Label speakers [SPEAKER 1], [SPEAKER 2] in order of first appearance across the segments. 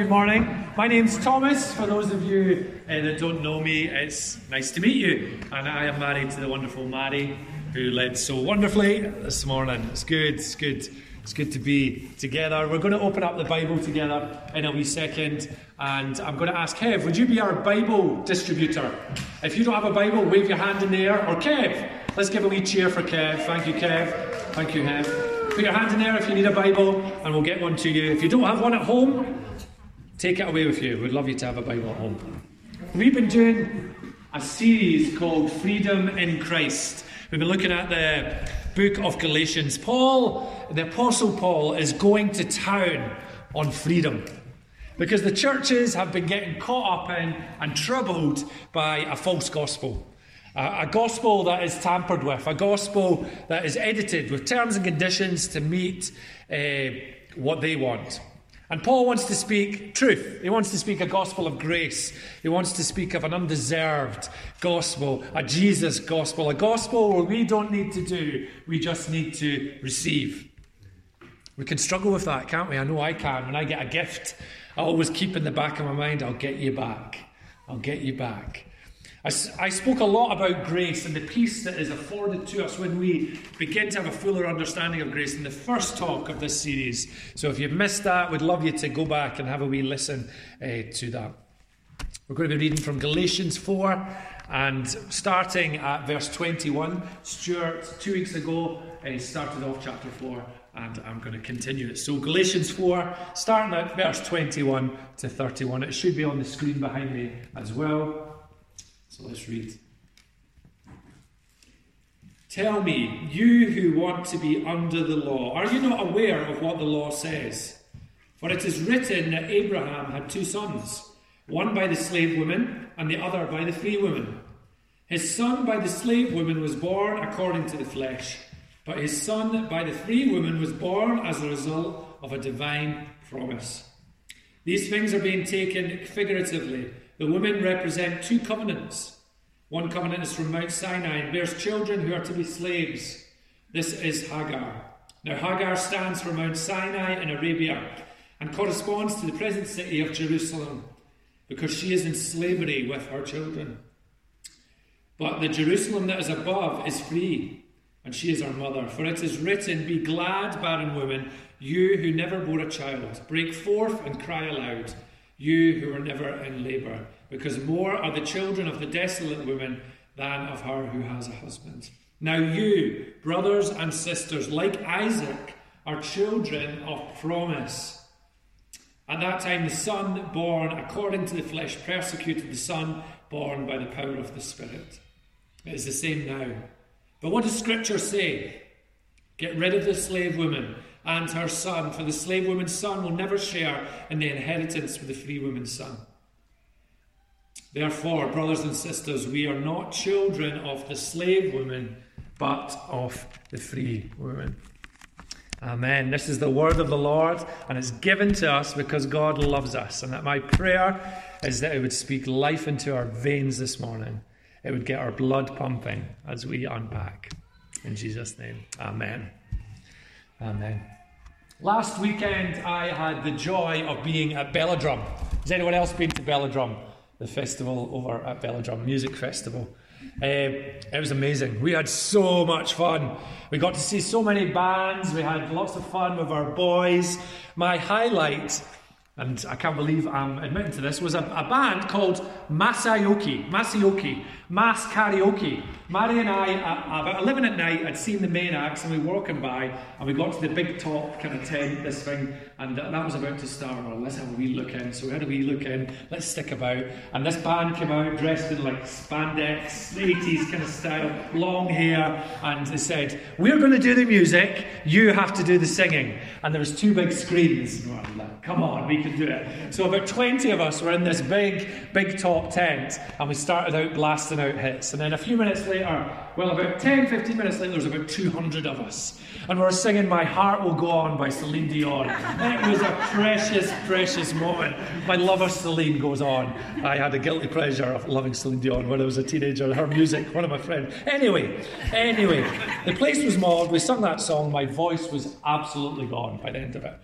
[SPEAKER 1] good morning. My name's Thomas. For those of you uh, that don't know me, it's nice to meet you. And I am married to the wonderful Mary, who led so wonderfully this morning. It's good, it's good. It's good to be together. We're going to open up the Bible together in a wee second, and I'm going to ask Kev, would you be our Bible distributor? If you don't have a Bible, wave your hand in the air. Or Kev, let's give a wee cheer for Kev. Thank you, Kev. Thank you, Kev. Put your hand in there if you need a Bible, and we'll get one to you. If you don't have one at home, take it away with you. We'd love you to have a Bible at home. We've been doing a series called Freedom in Christ. We've been looking at the book of Galatians. Paul, the Apostle Paul, is going to town on freedom. Because the churches have been getting caught up in and troubled by a false gospel. A, gospel that is tampered with, a gospel that is edited with terms and conditions to meet uh, what they want. And Paul wants to speak truth. He wants to speak a gospel of grace. He wants to speak of an undeserved gospel, a Jesus gospel, a gospel where we don't need to do, we just need to receive. We can struggle with that, can't we? I know I can. When I get a gift, I always keep in the back of my mind, I'll get you back. I'll get you back. I, I, spoke a lot about grace and the peace that is afforded to us when we begin to have a fuller understanding of grace in the first talk of this series. So if you've missed that, we'd love you to go back and have a wee listen uh, to that. We're going to be reading from Galatians 4 and starting at verse 21. Stuart, two weeks ago, uh, started off chapter 4 and I'm going to continue it. So, Galatians 4, starting at verse 21 to 31. It should be on the screen behind me as well. So let's read. Tell me, you who want to be under the law, are you not aware of what the law says? For it is written that Abraham had two sons, one by the slave woman and the other by the free woman. His son by the slave woman was born according to the flesh, but his son by the free woman was born as a result of a divine promise. These things are being taken figuratively the women represent two covenants. One covenant is from Mount Sinai and bears children who are to be slaves. This is Hagar. Now, Hagar stands for Mount Sinai in Arabia and corresponds to the present city of Jerusalem because she is in slavery with her children. But the Jerusalem that is above is free, and she is our mother. For it is written, Be glad, barren woman, you who never bore a child. Break forth and cry aloud you who are never in labour, because more are the children of the desolate woman than of her who has a husband. Now, you, brothers and sisters, like Isaac, are children of promise. At that time, the son born according to the flesh persecuted the son born by the power of the Spirit. It is the same now. But what does Scripture say? Get rid of the slave woman and her son, for the slave woman's son will never share in the inheritance with the free woman's son. Therefore, brothers and sisters, we are not children of the slave woman, but of the free woman. Amen. This is the word of the Lord, and it's given to us because God loves us. And that my prayer is that it would speak life into our veins this morning. It would get our blood pumping as we unpack. In Jesus' name, Amen. Amen. Last weekend, I had the joy of being at Belladrum. Has anyone else been to Belladrum, the festival over at Belladrum, music festival? Uh, it was amazing. We had so much fun. We got to see so many bands. We had lots of fun with our boys. My highlight and I can't believe I'm admitting to this, was a, a band called Massaoke, Massaoke, Mass Karaoke. Mary and I, uh, about 11 at night, had seen the main acts and we were walking by and we got to the big top kind of tent, this thing, and that was about to start. Well, let's have a wee look in. So we had a wee look in, let's stick about. And this band came out dressed in like spandex, 80s kind of style, long hair, and they said, We're going to do the music, you have to do the singing. And there was two big screens. Like, Come on, we can do it. So about 20 of us were in this big, big top tent, and we started out blasting out hits. And then a few minutes later, well, about 10, 15 minutes later, there was about 200 of us. And we were singing My Heart Will Go On by Celine Dion. It was a precious, precious moment. My love of Celine goes on. I had a guilty pleasure of loving Celine Dion when I was a teenager. Her music, one of my friends. Anyway, anyway, the place was mauled. We sung that song. My voice was absolutely gone by the end of it.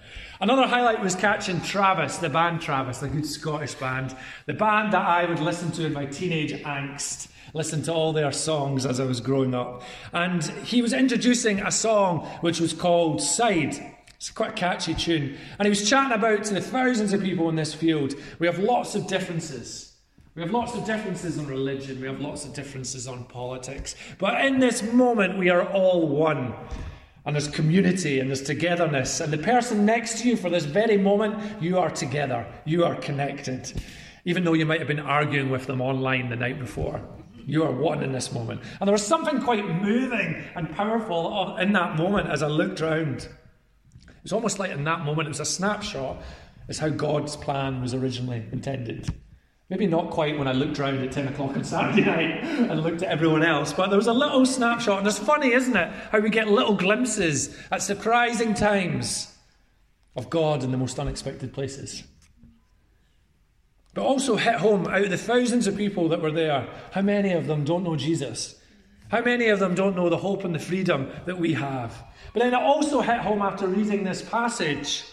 [SPEAKER 1] Another highlight was catching Travis, the band Travis, the good Scottish band, the band that I would listen to in my teenage angst, listen to all their songs as I was growing up. And he was introducing a song which was called Side. It's quite a catchy tune. And he was chatting about to the thousands of people in this field. We have lots of differences. We have lots of differences on religion. We have lots of differences on politics. But in this moment, we are all one and there's community and there's togetherness. And the person next to you for this very moment, you are together, you are connected. Even though you might have been arguing with them online the night before, you are one in this moment. And there was something quite moving and powerful in that moment as I looked around. It was almost like in that moment, it was a snapshot, as how God's plan was originally intended. Maybe not quite when I looked around at 10 o'clock on Saturday night and looked at everyone else, but there was a little snapshot. And it's funny, isn't it? How we get little glimpses at surprising times of God in the most unexpected places. But also hit home out of the thousands of people that were there, how many of them don't know Jesus? How many of them don't know the hope and the freedom that we have? But then it also hit home after reading this passage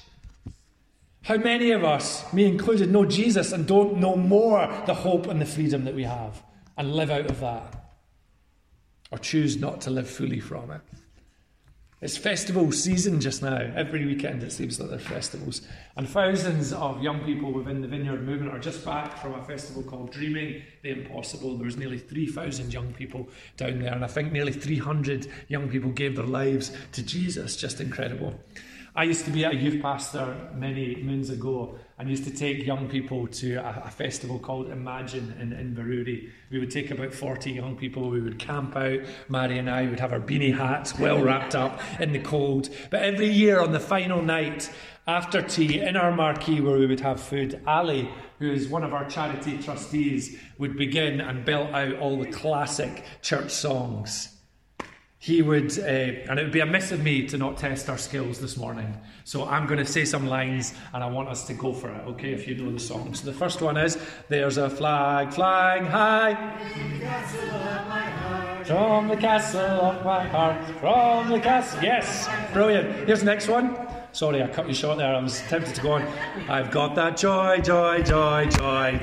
[SPEAKER 1] how many of us, me included, know Jesus and don't know more the hope and the freedom that we have and live out of that? Or choose not to live fully from it? It's festival season just now. Every weekend it seems like are festivals. And thousands of young people within the Vineyard movement are just back from a festival called Dreaming the Impossible. There was nearly 3,000 young people down there, and I think nearly 300 young people gave their lives to Jesus. Just incredible. I used to be a youth pastor many moons ago and used to take young people to a, a festival called Imagine in Inverurie. We would take about 40 young people, we would camp out. Mary and I would have our beanie hats well wrapped up in the cold. But every year on the final night, after tea, in our marquee where we would have food, Ali, who is one of our charity trustees, would begin and belt out all the classic church songs he would, uh, and it would be amiss of me to not test our skills this morning. So I'm going to say some lines and I want us to go for it, okay, if you know the song. So the first one is There's a flag flying high from the castle of my heart, from the castle. Yes, brilliant. Here's the next one. Sorry, I cut you short there. I was tempted to go on. I've got that joy, joy, joy, joy.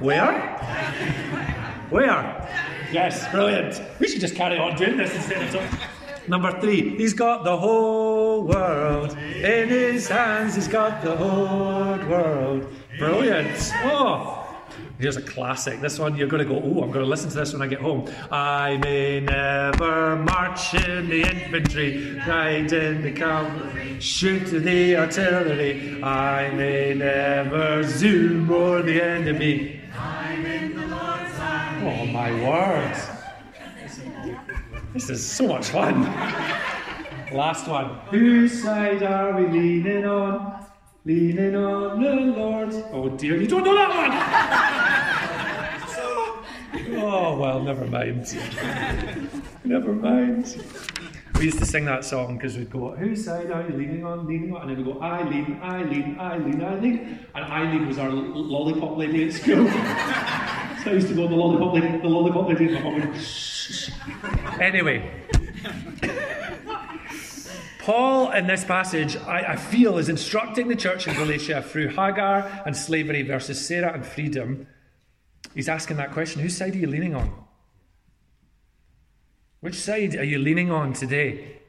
[SPEAKER 1] Where? Where? Yes, brilliant. We should just carry on doing this instead of talking. Number three, he's got the whole world in his hands. He's got the whole world. Brilliant. Oh, Here's a classic. This one you're going to go, oh, I'm going to listen to this when I get home. I may never march in the infantry, ride in the cavalry, shoot the artillery. I may never zoom o'er the enemy. Oh my word. This is so much fun. Last one. Whose side are we leaning on? Leaning on the Lord. Oh dear, you don't know that one! oh well, never mind. never mind. We used to sing that song because we'd go, Whose side are you leaning on? Leaning on? And then we'd go, I lean, I lean, I lean, I lean. And Eileen was our lollipop lady at school. I used to go, The lollipop lady, the lollipop lady. anyway. Paul, in this passage, I, I, feel, is instructing the church in Galatia through Hagar and slavery versus Sarah and freedom. He's asking that question whose side are you leaning on? Which side are you leaning on today?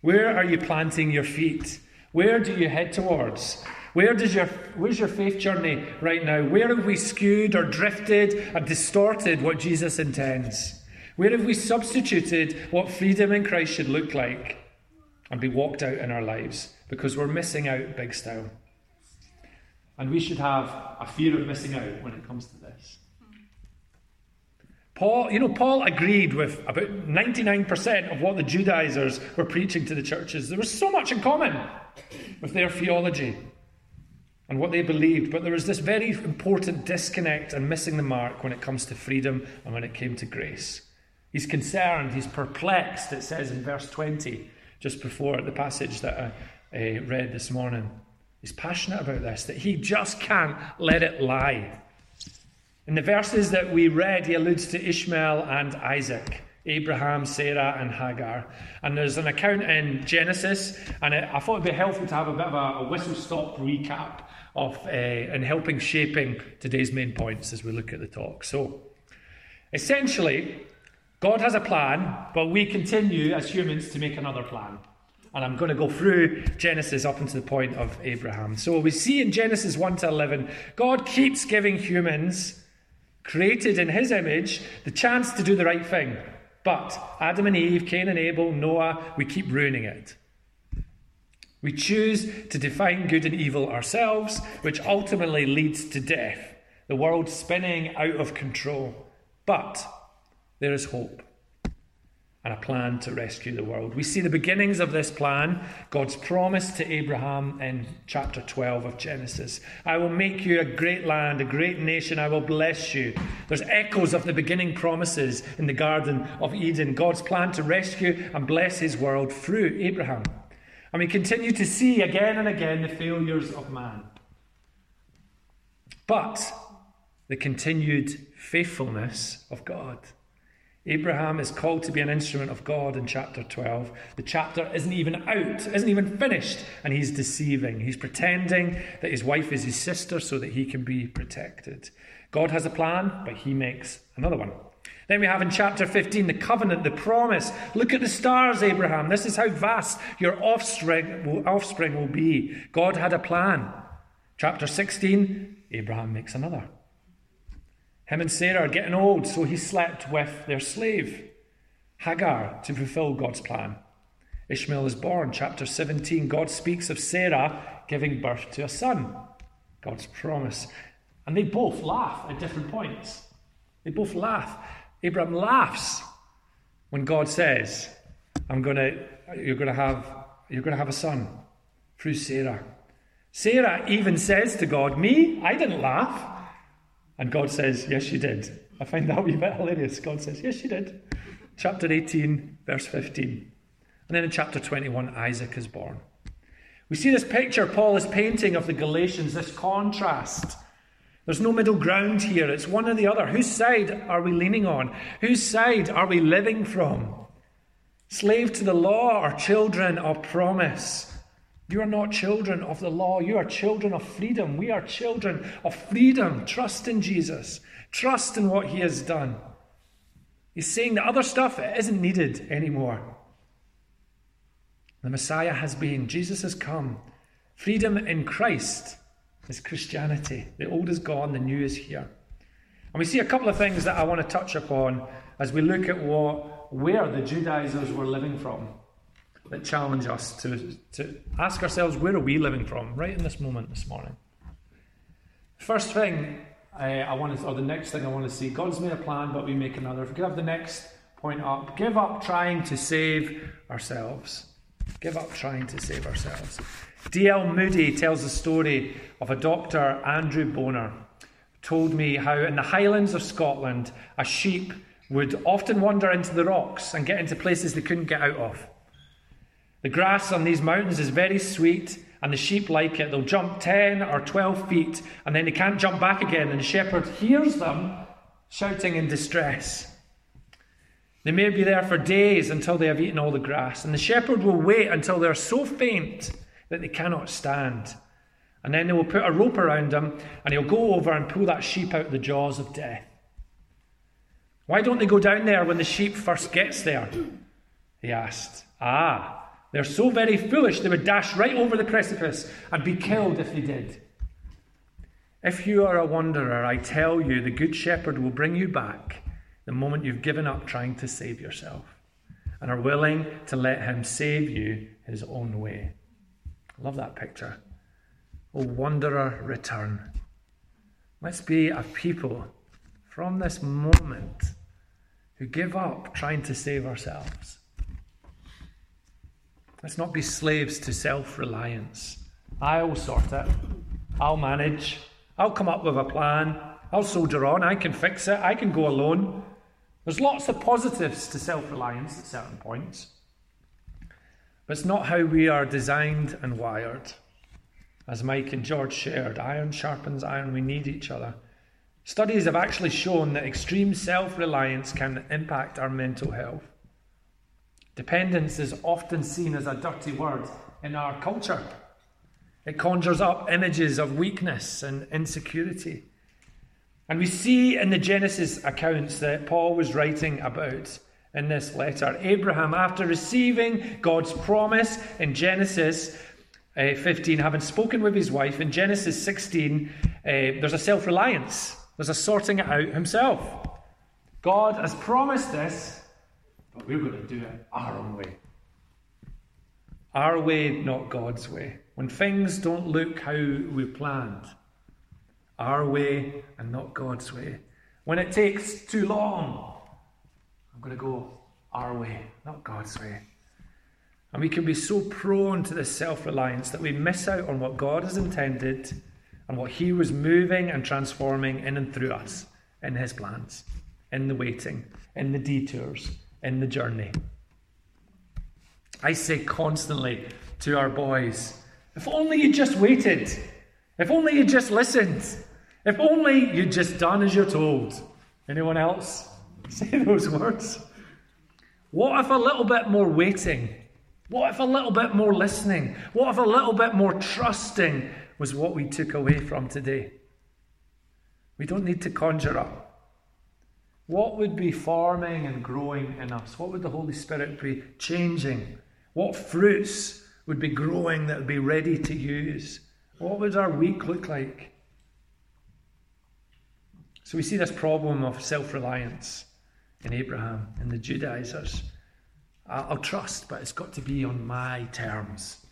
[SPEAKER 1] Where are you planting your feet? Where do you head towards? Where does your, where's your faith journey right now? Where have we skewed or drifted and distorted what Jesus intends? Where have we substituted what freedom in Christ should look like and be walked out in our lives because we're missing out big style? And we should have a fear of missing out when it comes to this. Paul, you know, Paul agreed with about 99% of what the Judaizers were preaching to the churches. There was so much in common with their theology and what they believed, but there was this very important disconnect and missing the mark when it comes to freedom and when it came to grace. He's concerned, he's perplexed, it says in verse 20, just before the passage that I uh, read this morning. He's passionate about this, that he just can't let it lie. In the verses that we read, he alludes to Ishmael and Isaac. Abraham, Sarah, and Hagar. And there's an account in Genesis, and I thought it'd be helpful to have a bit of a, a whistle stop recap of uh, and helping shaping today's main points as we look at the talk. So, essentially, God has a plan, but we continue as humans to make another plan. And I'm going to go through Genesis up until the point of Abraham. So we see in Genesis 1 to 11, God keeps giving humans, created in his image, the chance to do the right thing. But Adam and Eve, Cain and Abel, Noah, we keep ruining it. We choose to define good and evil ourselves, which ultimately leads to death, the world spinning out of control. But there is hope and a plan to rescue the world. We see the beginnings of this plan, God's promise to Abraham in chapter 12 of Genesis. I will make you a great land, a great nation, I will bless you. There's echoes of the beginning promises in the Garden of Eden, God's plan to rescue and bless his world through Abraham. And we continue to see again and again the failures of man. But the continued faithfulness of God. Abraham is called to be an instrument of God in chapter 12. The chapter isn't even out, isn't even finished, and he's deceiving. He's pretending that his wife is his sister so that he can be protected. God has a plan, but he makes another one. Then we have in chapter 15 the covenant, the promise. Look at the stars, Abraham. This is how vast your offspring will, offspring will be. God had a plan. Chapter 16, Abraham makes another. Him and Sarah are getting old, so he slept with their slave, Hagar, to fulfill God's plan. Ishmael is born. Chapter 17, God speaks of Sarah giving birth to a son. God's promise. And they both laugh at different points. They both laugh. Abraham laughs when God says, I'm gonna you're gonna have you're gonna have a son through Sarah. Sarah even says to God, Me? I didn't laugh. And God says, Yes, you did. I find that a wee bit hilarious. God says, Yes, you did. Chapter 18, verse 15. And then in chapter 21, Isaac is born. We see this picture Paul is painting of the Galatians, this contrast. There's no middle ground here. It's one or the other. Whose side are we leaning on? Whose side are we living from? Slave to the law or children of promise? You are not children of the law. You are children of freedom. We are children of freedom. Trust in Jesus. Trust in what he has done. He's saying the other stuff isn't needed anymore. The Messiah has been. Jesus has come. Freedom in Christ is Christianity. The old is gone, the new is here. And we see a couple of things that I want to touch upon as we look at what, where the Judaizers were living from that challenge us to, to ask ourselves where are we living from right in this moment this morning. First thing uh, I want to, or the next thing I want to see, God's made a plan, but we make another. If we could have the next point up, give up trying to save ourselves. Give up trying to save ourselves. D.L. Moody tells the story of a doctor, Andrew Bonar, told me how in the Highlands of Scotland, a sheep would often wander into the rocks and get into places they couldn't get out of. The grass on these mountains is very sweet, and the sheep like it. They'll jump 10 or 12 feet, and then they can't jump back again, and the shepherd hears them shouting in distress. They may be there for days until they have eaten all the grass, and the shepherd will wait until they're so faint that they cannot stand. And then they will put a rope around them, and he'll go over and pull that sheep out of the jaws of death. Why don't they go down there when the sheep first gets there? He asked. Ah, they're so very foolish, they would dash right over the precipice and be killed if they did. If you are a wanderer, I tell you, the Good Shepherd will bring you back the moment you've given up trying to save yourself and are willing to let Him save you His own way. I love that picture. O wanderer, return. Let's be a people from this moment who give up trying to save ourselves Let's not be slaves to self reliance. I'll sort it. I'll manage. I'll come up with a plan. I'll soldier on. I can fix it. I can go alone. There's lots of positives to self reliance at certain points. But it's not how we are designed and wired. As Mike and George shared, iron sharpens iron. We need each other. Studies have actually shown that extreme self reliance can impact our mental health. Dependence is often seen as a dirty word in our culture. It conjures up images of weakness and insecurity. And we see in the Genesis accounts that Paul was writing about in this letter. Abraham, after receiving God's promise in Genesis uh, 15, having spoken with his wife, in Genesis 16, uh, there's a self reliance, there's a sorting it out himself. God has promised this, but we're going to do it our own way. Our way, not God's way. When things don't look how we planned, our way and not God's way. When it takes too long, I'm going to go our way, not God's way. And we can be so prone to this self reliance that we miss out on what God has intended and what He was moving and transforming in and through us in His plans, in the waiting, in the detours, in the journey. I say constantly to our boys, if only you just waited. If only you just listened. If only you'd just done as you're told. Anyone else say those words? What if a little bit more waiting? What if a little bit more listening? What if a little bit more trusting was what we took away from today? We don't need to conjure up. What would be forming and growing in us? What would the Holy Spirit be changing? What fruits would be growing that would be ready to use? What would our week look like? So we see this problem of self reliance in Abraham and the Judaizers. I'll trust, but it's got to be on my terms.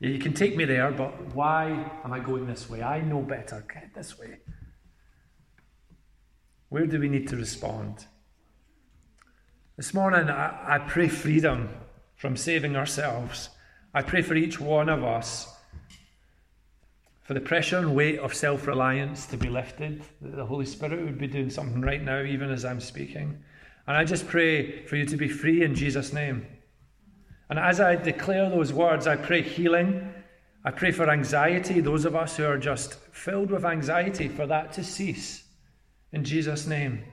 [SPEAKER 1] You can take me there, but why am I going this way? I know better. Get this way. Where do we need to respond? This morning, I, I pray freedom from saving ourselves I pray for each one of us for the pressure and weight of self reliance to be lifted, that the Holy Spirit would be doing something right now, even as I'm speaking. And I just pray for you to be free in Jesus' name. And as I declare those words, I pray healing. I pray for anxiety, those of us who are just filled with anxiety, for that to cease in Jesus' name.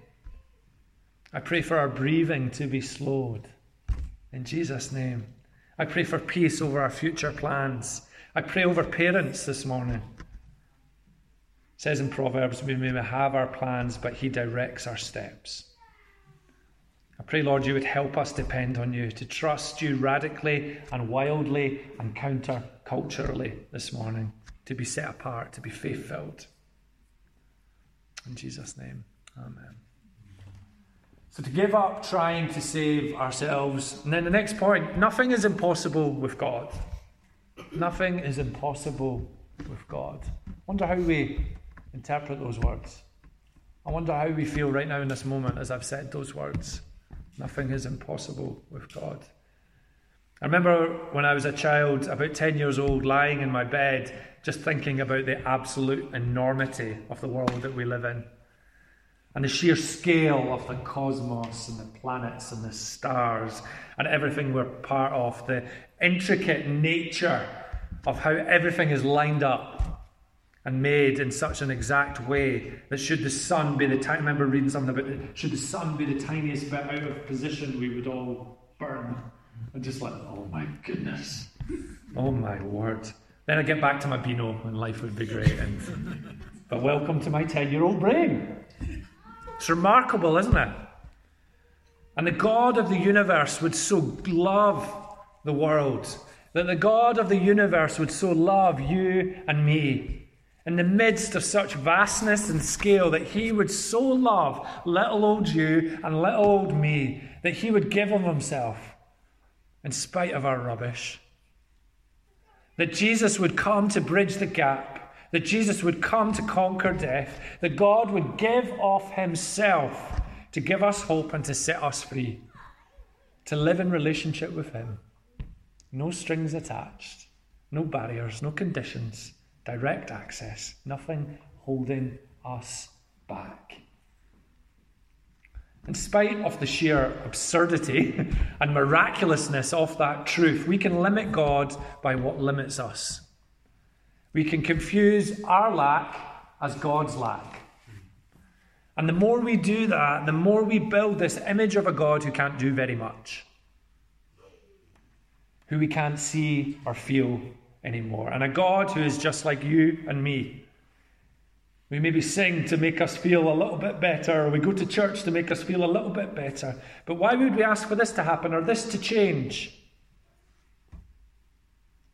[SPEAKER 1] I pray for our breathing to be slowed in Jesus' name. I pray for peace over our future plans. I pray over parents this morning. It says in Proverbs, we may have our plans, but He directs our steps. I pray, Lord, you would help us depend on you, to trust you radically and wildly and counter culturally this morning, to be set apart, to be faith filled. In Jesus' name, amen. So to give up trying to save ourselves. And then the next point nothing is impossible with God. Nothing is impossible with God. I wonder how we interpret those words. I wonder how we feel right now in this moment as I've said those words. Nothing is impossible with God. I remember when I was a child, about 10 years old, lying in my bed, just thinking about the absolute enormity of the world that we live in and the sheer scale of the cosmos and the planets and the stars and everything we're part of, the intricate nature of how everything is lined up and made in such an exact way that should the sun be the tiny, I remember reading something about should the sun be the tiniest bit out of position, we would all burn. And just like, oh my goodness, oh my word. Then I'd get back to my Beano and life would be great. And, but welcome to my 10 year old brain. It's remarkable, isn't it? And the God of the universe would so love the world, that the God of the universe would so love you and me in the midst of such vastness and scale that he would so love little old you and little old me that he would give of himself in spite of our rubbish. That Jesus would come to bridge the gap that Jesus would come to conquer death, that God would give of himself to give us hope and to set us free, to live in relationship with him. No strings attached, no barriers, no conditions, direct access, nothing holding us back. In spite of the sheer absurdity and miraculousness of that truth, we can limit God by what limits us. We can confuse our lack as God's lack. And the more we do that, the more we build this image of a God who can't do very much, who we can't see or feel anymore, and a God who is just like you and me. We maybe sing to make us feel a little bit better, or we go to church to make us feel a little bit better. But why would we ask for this to happen or this to change?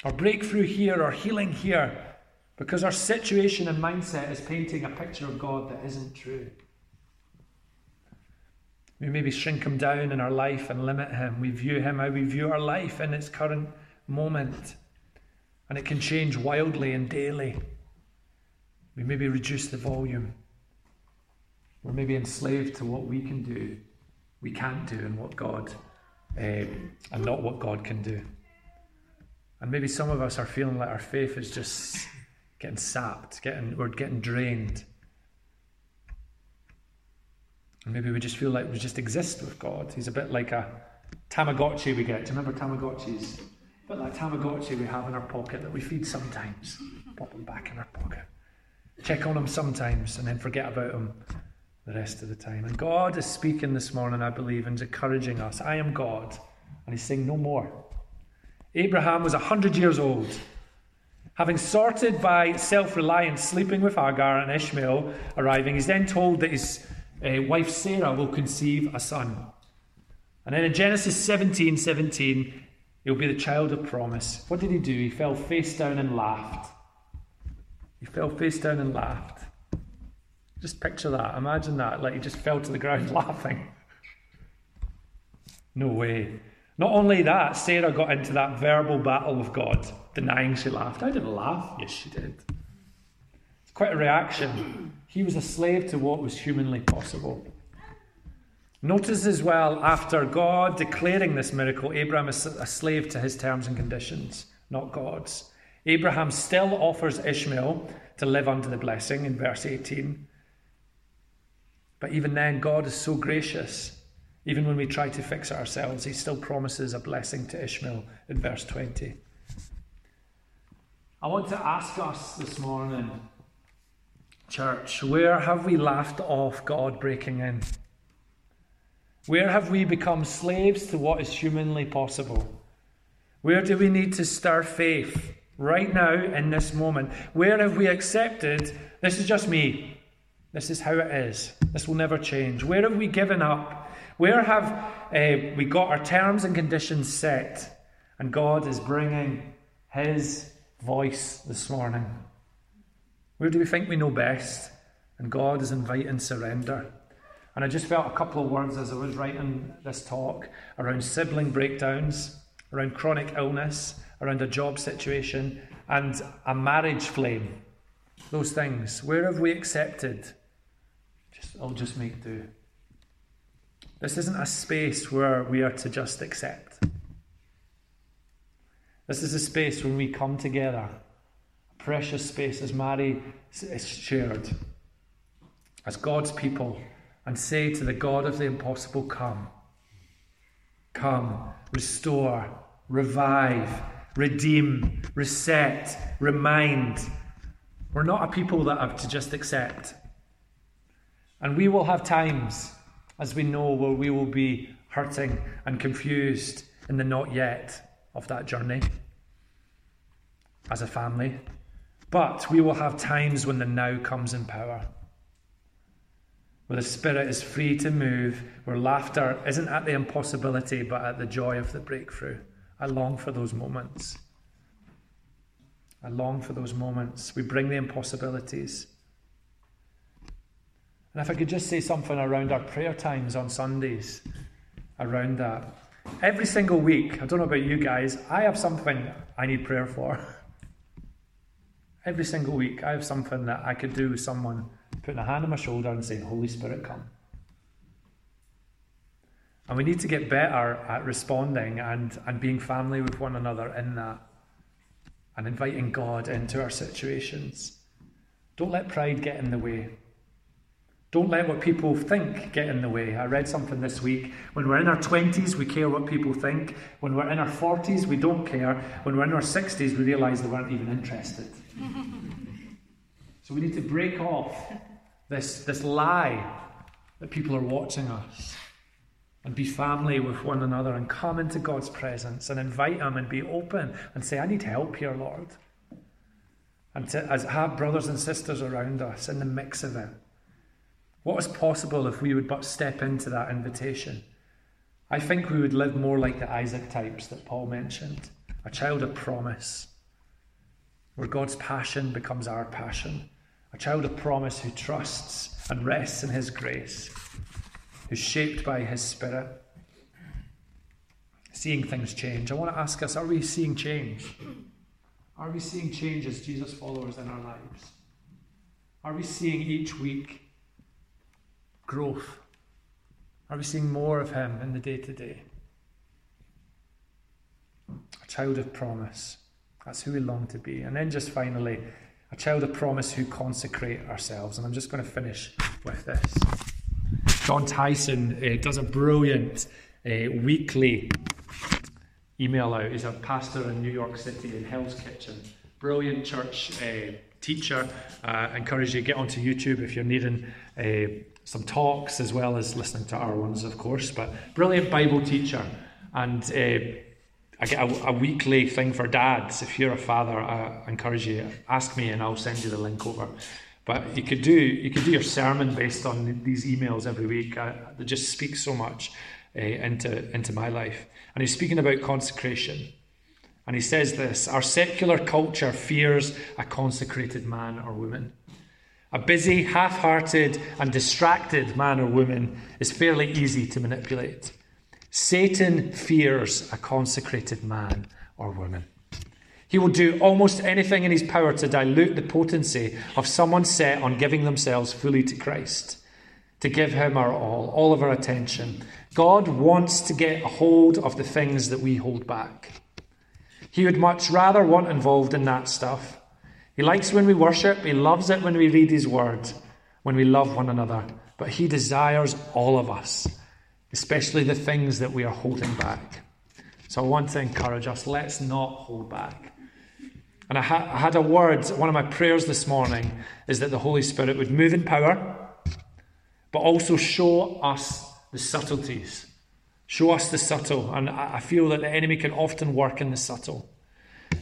[SPEAKER 1] Or breakthrough here or healing here? Because our situation and mindset is painting a picture of God that isn't true. We maybe shrink him down in our life and limit him. We view him how we view our life in its current moment. And it can change wildly and daily. We maybe reduce the volume. We're maybe enslaved to what we can do, we can't do, and what God, uh, and not what God can do. And maybe some of us are feeling like our faith is just getting sapped, getting we're getting drained. And maybe we just feel like we just exist with God. He's a bit like a Tamagotchi we get. Do you remember Tamagotchis? A bit like Tamagotchi we have in our pocket that we feed sometimes. Pop them back in our pocket check on him sometimes and then forget about him the rest of the time. And God is speaking this morning, I believe, and encouraging us. I am God. And he's saying, No more. Abraham was 100 years old. Having sorted by self reliance, sleeping with Hagar and Ishmael arriving, he's then told that his uh, wife Sarah will conceive a son. And then in Genesis 17 17, he'll be the child of promise. What did he do? He fell face down and laughed. He fell face down and laughed. Just picture that. Imagine that. Like he just fell to the ground laughing. No way. Not only that, Sarah got into that verbal battle with God, denying she laughed. I didn't laugh. Yes, she did. It's quite a reaction. He was a slave to what was humanly possible. Notice as well, after God declaring this miracle, Abraham is a slave to his terms and conditions, not God's. Abraham still offers Ishmael to live under the blessing in verse 18. But even then, God is so gracious. Even when we try to fix it ourselves, He still promises a blessing to Ishmael in verse 20. I want to ask us this morning, church, where have we laughed off God breaking in? Where have we become slaves to what is humanly possible? Where do we need to stir faith? Right now in this moment? Where have we accepted this is just me? This is how it is. This will never change. Where have we given up? Where have uh, we got our terms and conditions set? And God is bringing His voice this morning. Where do we think we know best? And God is inviting surrender. And I just felt a couple of words as I was writing this talk around sibling breakdowns, around chronic illness, around a job situation, and a marriage flame. Those things. Where have we accepted? Just, I'll just make do. This isn't a space where we are to just accept. This is a space when we come together, a precious space as Mary is shared, as God's people, and say to the God of the impossible, Come, come, restore, revive, redeem, reset, remind. We're not a people that have to just accept. And we will have times, as we know, where we will be hurting and confused in the not yet of that journey as a family. But we will have times when the now comes in power, where the Spirit is free to move, where laughter isn't at the impossibility, but at the joy of the breakthrough. I long for those moments. I long for those moments. We bring the impossibilities. And if I could just say something around our prayer times on Sundays, around that. Every single week, I don't know about you guys, I have something I need prayer for. Every single week, I have something that I could do with someone putting a hand on my shoulder and saying, Holy Spirit, come. And we need to get better at responding and, and being family with one another in that and inviting God into our situations. Don't let pride get in the way. Don't let what people think get in the way. I read something this week. When we're in our 20s, we care what people think. When we're in our 40s, we don't care. When we're in our 60s, we realise they weren't even interested. so we need to break off this, this lie that people are watching us and be family with one another and come into God's presence and invite Him and be open and say, I need help here, Lord. And to as have brothers and sisters around us in the mix of it. What is possible if we would but step into that invitation? I think we would live more like the Isaac types that Paul mentioned a child of promise, where God's passion becomes our passion, a child of promise who trusts and rests in His grace who's shaped by his spirit, seeing things change. I want to ask us are we seeing change? Are we seeing change as Jesus followers in our lives? Are we seeing each week growth? Are we seeing more of Him in the day to day? A child of promise. That's who we long to be. And then just finally, a child of promise who consecrate ourselves. And I'm just going to finish with this. Jon Tyson uh, does a brilliant uh, weekly email out. He's a pastor in New York City in Hell's Kitchen. Brilliant church uh, teacher. Uh, encourage you to get onto YouTube if you're needing uh, some talks as well as listening to our ones, of course. But brilliant Bible teacher. And uh, I get a, a, weekly thing for dads. If you're a father, I encourage you, ask me and I'll send you the link over. But you could do you could do your sermon based on these emails every week. Uh, they just speak so much uh, into into my life. And he's speaking about consecration. And he says this Our secular culture fears a consecrated man or woman. A busy, half hearted, and distracted man or woman is fairly easy to manipulate. Satan fears a consecrated man or woman. He will do almost anything in his power to dilute the potency of someone set on giving themselves fully to Christ, to give him our all, all of our attention. God wants to get a hold of the things that we hold back. He would much rather want involved in that stuff. He likes when we worship, he loves it when we read his word, when we love one another. But he desires all of us, especially the things that we are holding back. So I want to encourage us let's not hold back. And I, ha- I had a word, one of my prayers this morning is that the Holy Spirit would move in power, but also show us the subtleties. Show us the subtle. And I feel that the enemy can often work in the subtle.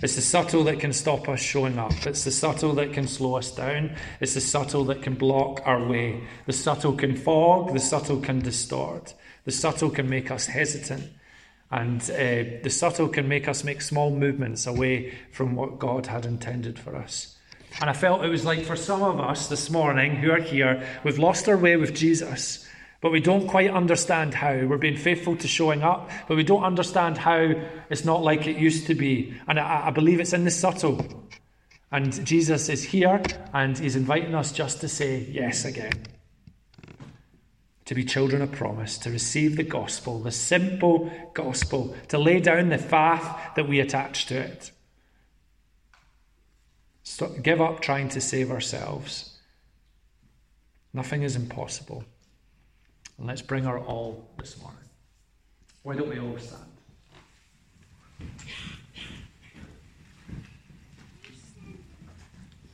[SPEAKER 1] It's the subtle that can stop us showing up. It's the subtle that can slow us down. It's the subtle that can block our way. The subtle can fog. The subtle can distort. The subtle can make us hesitant. And uh, the subtle can make us make small movements away from what God had intended for us. And I felt it was like for some of us this morning who are here, we've lost our way with Jesus, but we don't quite understand how. We're being faithful to showing up, but we don't understand how it's not like it used to be. And I, I believe it's in the subtle. And Jesus is here and he's inviting us just to say yes again to be children of promise, to receive the gospel, the simple gospel, to lay down the faith that we attach to it. Stop, give up trying to save ourselves. Nothing is impossible. And let's bring our all this morning. Why don't we all stand?